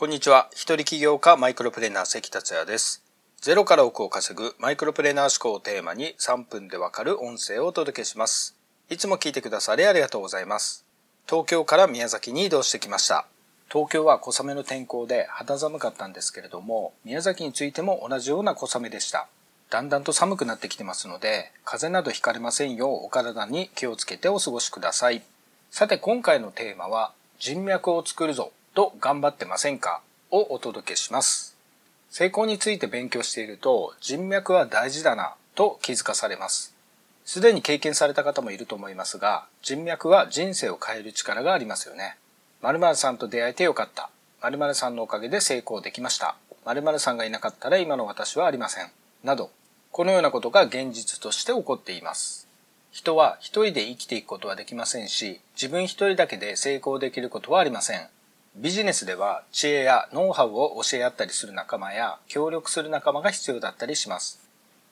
こんにちは。一人起業家マイクロプレーナー関達也です。ゼロから億を稼ぐマイクロプレーナー思考をテーマに3分でわかる音声をお届けします。いつも聞いてくださりありがとうございます。東京から宮崎に移動してきました。東京は小雨の天候で肌寒かったんですけれども、宮崎についても同じような小雨でした。だんだんと寒くなってきてますので、風邪などひかれませんようお体に気をつけてお過ごしください。さて今回のテーマは、人脈を作るぞと頑張ってませんか？をお届けします。成功について勉強していると人脈は大事だなと気づかされます。すでに経験された方もいると思いますが、人脈は人生を変える力がありますよね。〇〇さんと出会えてよかった。〇〇さんのおかげで成功できました。〇〇さんがいなかったら今の私はありません。など、このようなことが現実として起こっています。人は一人で生きていくことはできませんし、自分一人だけで成功できることはありません。ビジネスでは知恵やノウハウを教え合ったりする仲間や協力する仲間が必要だったりします。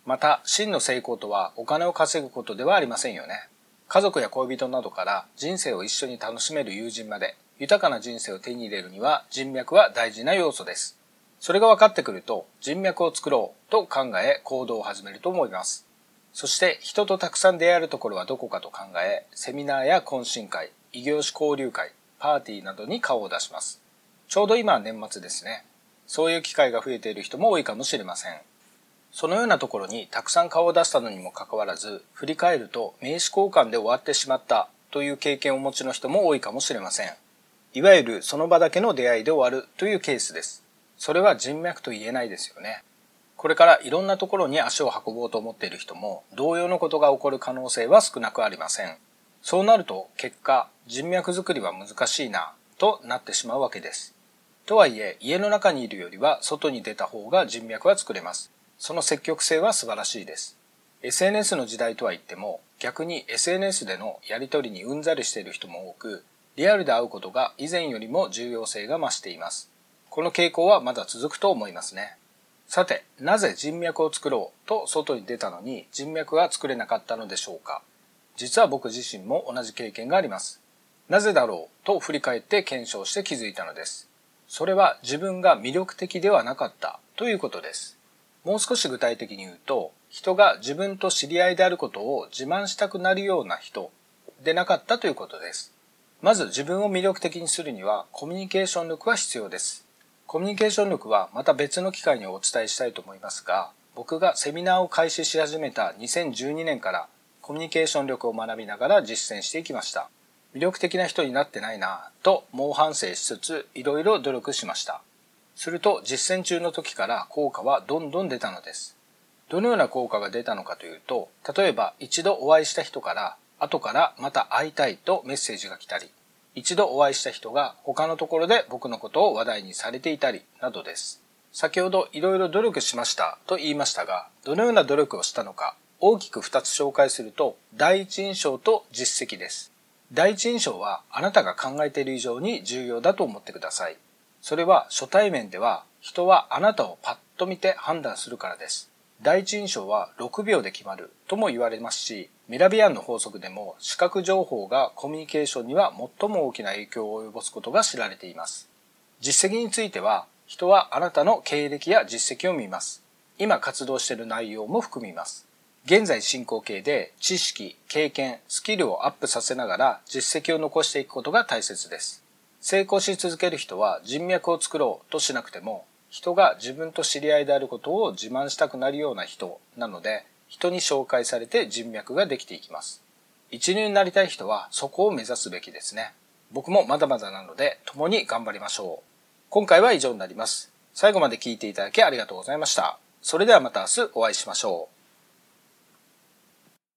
また、真の成功とはお金を稼ぐことではありませんよね。家族や恋人などから人生を一緒に楽しめる友人まで豊かな人生を手に入れるには人脈は大事な要素です。それが分かってくると人脈を作ろうと考え行動を始めると思います。そして人とたくさん出会えるところはどこかと考え、セミナーや懇親会、異業種交流会、パーティーなどに顔を出します。ちょうど今は年末ですね。そういう機会が増えている人も多いかもしれません。そのようなところにたくさん顔を出したのにもかかわらず、振り返ると名刺交換で終わってしまったという経験をお持ちの人も多いかもしれません。いわゆるその場だけの出会いで終わるというケースです。それは人脈と言えないですよね。これからいろんなところに足を運ぼうと思っている人も同様のことが起こる可能性は少なくありません。そうなると結果人脈作りは難しいなとなってしまうわけです。とはいえ家の中にいるよりは外に出た方が人脈は作れます。その積極性は素晴らしいです。SNS の時代とは言っても逆に SNS でのやり取りにうんざりしている人も多くリアルで会うことが以前よりも重要性が増しています。この傾向はまだ続くと思いますね。さて、なぜ人脈を作ろうと外に出たのに人脈が作れなかったのでしょうか実は僕自身も同じ経験があります。なぜだろうと振り返って検証して気づいたのです。それは自分が魅力的ではなかったということです。もう少し具体的に言うと、人が自分と知り合いであることを自慢したくなるような人でなかったということです。まず自分を魅力的にするにはコミュニケーション力は必要です。コミュニケーション力はまた別の機会にお伝えしたいと思いますが、僕がセミナーを開始し始めた2012年からコミュニケーション力を学びながら実践していきました。魅力的な人になってないなと猛反省しつついろいろ努力しました。すると実践中の時から効果はどんどん出たのです。どのような効果が出たのかというと、例えば一度お会いした人から後からまた会いたいとメッセージが来たり、一度お会いした人が他のところで僕のことを話題にされていたりなどです。先ほどいろいろ努力しましたと言いましたが、どのような努力をしたのか大きく2つ紹介すると、第一印象と実績です。第一印象はあなたが考えている以上に重要だと思ってください。それは初対面では人はあなたをパッと見て判断するからです。第一印象は6秒で決まるとも言われますし、ミラビアンの法則でも視覚情報がコミュニケーションには最も大きな影響を及ぼすことが知られています。実績については、人はあなたの経歴や実績を見ます。今活動している内容も含みます。現在進行形で知識、経験、スキルをアップさせながら実績を残していくことが大切です。成功し続ける人は人脈を作ろうとしなくても人が自分と知り合いであることを自慢したくなるような人なので人に紹介されて人脈ができていきます。一流になりたい人はそこを目指すべきですね。僕もまだまだなので共に頑張りましょう。今回は以上になります。最後まで聞いていただきありがとうございました。それではまた明日お会いしましょう。